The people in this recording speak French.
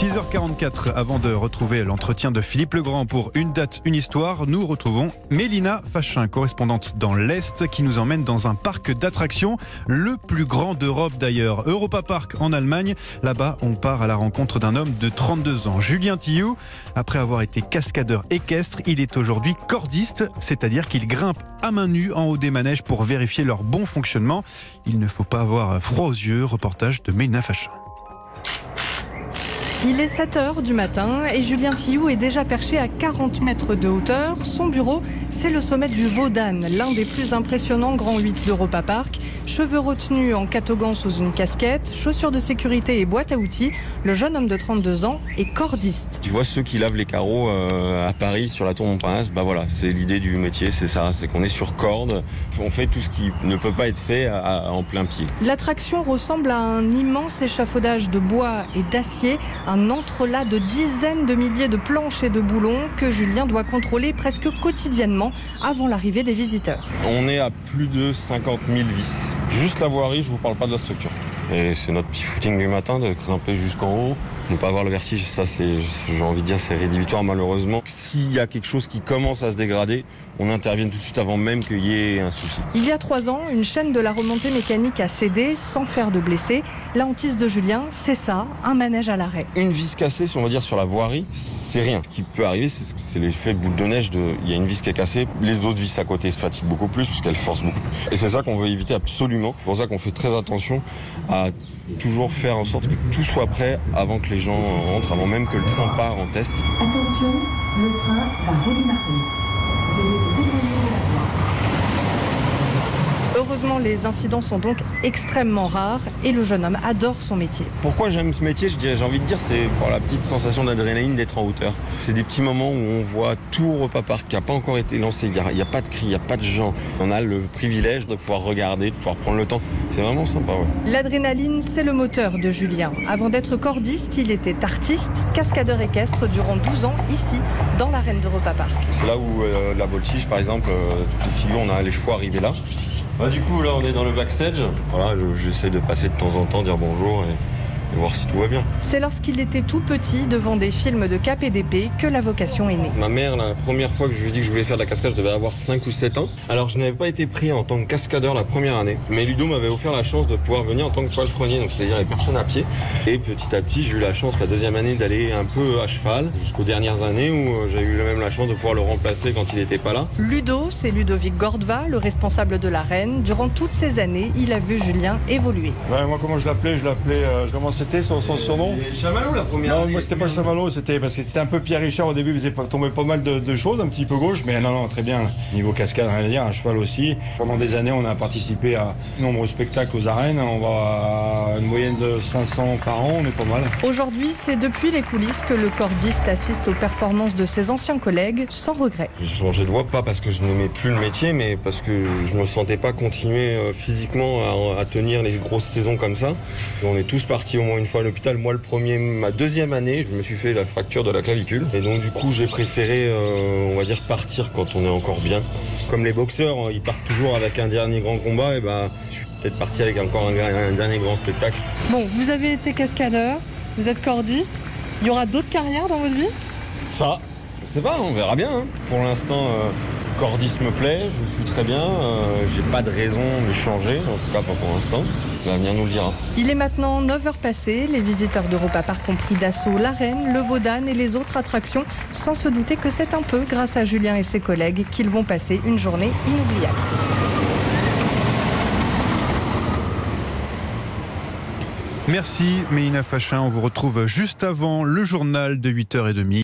6h44, avant de retrouver l'entretien de Philippe Legrand pour Une date, une histoire, nous retrouvons Mélina Fachin, correspondante dans l'Est, qui nous emmène dans un parc d'attractions, le plus grand d'Europe d'ailleurs, Europa Park en Allemagne. Là-bas, on part à la rencontre d'un homme de 32 ans, Julien Tillou. Après avoir été cascadeur équestre, il est aujourd'hui cordiste, c'est-à-dire qu'il grimpe à main nue en haut des manèges pour vérifier leur bon fonctionnement. Il ne faut pas avoir froid aux yeux, reportage de Mélina Fachin. Il est 7 heures du matin et Julien Tillou est déjà perché à 40 mètres de hauteur. Son bureau, c'est le sommet du Vaudan, l'un des plus impressionnants grands 8 d'Europa Park. Cheveux retenus en catogan sous une casquette, chaussures de sécurité et boîte à outils, le jeune homme de 32 ans est cordiste. Tu vois ceux qui lavent les carreaux euh, à Paris sur la tour Montparnasse, bah voilà, c'est l'idée du métier, c'est ça, c'est qu'on est sur corde, on fait tout ce qui ne peut pas être fait à- à- en plein pied. L'attraction ressemble à un immense échafaudage de bois et d'acier, un entrelac de dizaines de milliers de planches et de boulons que Julien doit contrôler presque quotidiennement avant l'arrivée des visiteurs. On est à plus de 50 000 vis. Juste la voirie, je vous parle pas de la structure. Et c'est notre petit footing du matin de grimper jusqu'en haut. Ne pas avoir le vertige, ça c'est, j'ai envie de dire, c'est rédhibitoire malheureusement. S'il y a quelque chose qui commence à se dégrader, on intervient tout de suite avant même qu'il y ait un souci. Il y a trois ans, une chaîne de la remontée mécanique a cédé sans faire de blessés. La hantise de Julien, c'est ça, un manège à l'arrêt. Une vis cassée, si on va dire sur la voirie, c'est rien. Ce qui peut arriver, c'est l'effet boule de neige de, il y a une vis qui est cassée, les autres vis à côté se fatiguent beaucoup plus parce qu'elles forcent beaucoup. Et c'est ça qu'on veut éviter absolument. C'est pour ça qu'on fait très attention à toujours faire en sorte que tout soit prêt avant que les gens rentrent, avant même que le train part en test. Attention, le train va redémarrer. Veuillez vous éloigner de la voie. Heureusement, les incidents sont donc extrêmement rares et le jeune homme adore son métier. Pourquoi j'aime ce métier, je dirais, j'ai envie de dire, c'est pour la petite sensation d'adrénaline d'être en hauteur. C'est des petits moments où on voit tout au repas parc qui n'a pas encore été lancé, il n'y a, a pas de cris, il n'y a pas de gens. On a le privilège de pouvoir regarder, de pouvoir prendre le temps. C'est vraiment sympa, ouais. L'adrénaline, c'est le moteur de Julien. Avant d'être cordiste, il était artiste, cascadeur équestre durant 12 ans ici, dans l'arène d'Europa Park. C'est là où euh, la voltige, par exemple, euh, toutes les figures, on a les chevaux arrivés là. Bah, du coup, là, on est dans le backstage. Voilà, je- j'essaie de passer de temps en temps, dire bonjour et, et voir si tout va bien. C'est lorsqu'il était tout petit, devant des films de cap et d'épée, que la vocation est née. Ma mère, la première fois que je lui ai dit que je voulais faire de la cascade, je devais avoir 5 ou 7 ans. Alors, je n'avais pas été pris en tant que cascadeur la première année. Mais Ludo m'avait offert la chance de pouvoir venir en tant que palefrenier, donc c'est-à-dire les personnes à pied. Et petit à petit, j'ai eu la chance la deuxième année d'aller un peu à cheval, jusqu'aux dernières années où euh, j'ai eu même la chance de pouvoir le remplacer quand il n'était pas là. Ludo, c'est Ludovic Gordva, le responsable de l'arène. Durant toutes ces années, il a vu Julien évoluer. Ouais, moi, comment je l'appelais? Je l'appelais. euh, c'était son, son surnom Chamallow la première Non, année. moi, c'était pas Chamallow, c'était parce que c'était un peu Pierre Richard au début, il faisait tomber pas mal de, de choses, un petit peu gauche, mais non, non, très bien. Niveau cascade, rien à dire, un cheval aussi. Pendant des années, on a participé à de nombreux spectacles aux arènes. On va à une moyenne de 500 par an, on est pas mal. Aujourd'hui, c'est depuis les coulisses que le cordiste assiste aux performances de ses anciens collègues sans regret. J'ai changé de voie, pas parce que je n'aimais plus le métier, mais parce que je me sentais pas continuer euh, physiquement à, à tenir les grosses saisons comme ça. On est tous partis au une fois à l'hôpital. Moi, le premier, ma deuxième année, je me suis fait la fracture de la clavicule. Et donc, du coup, j'ai préféré, euh, on va dire, partir quand on est encore bien. Comme les boxeurs, hein, ils partent toujours avec un dernier grand combat, et ben, je suis peut-être parti avec encore un dernier grand spectacle. Bon, vous avez été cascadeur, vous êtes cordiste. Il y aura d'autres carrières dans votre vie? Ça, je sais pas, on verra bien. hein. Pour l'instant, euh, cordiste me plaît, je suis très bien. euh, J'ai pas de raison de changer, en tout cas pas pour l'instant. L'avenir nous le dira. Il est maintenant 9h passées. Les visiteurs d'Europa Park ont pris d'assaut l'arène, le Vaudan et les autres attractions, sans se douter que c'est un peu grâce à Julien et ses collègues qu'ils vont passer une journée inoubliable. Merci Mélina Fachin, on vous retrouve juste avant le journal de 8h30.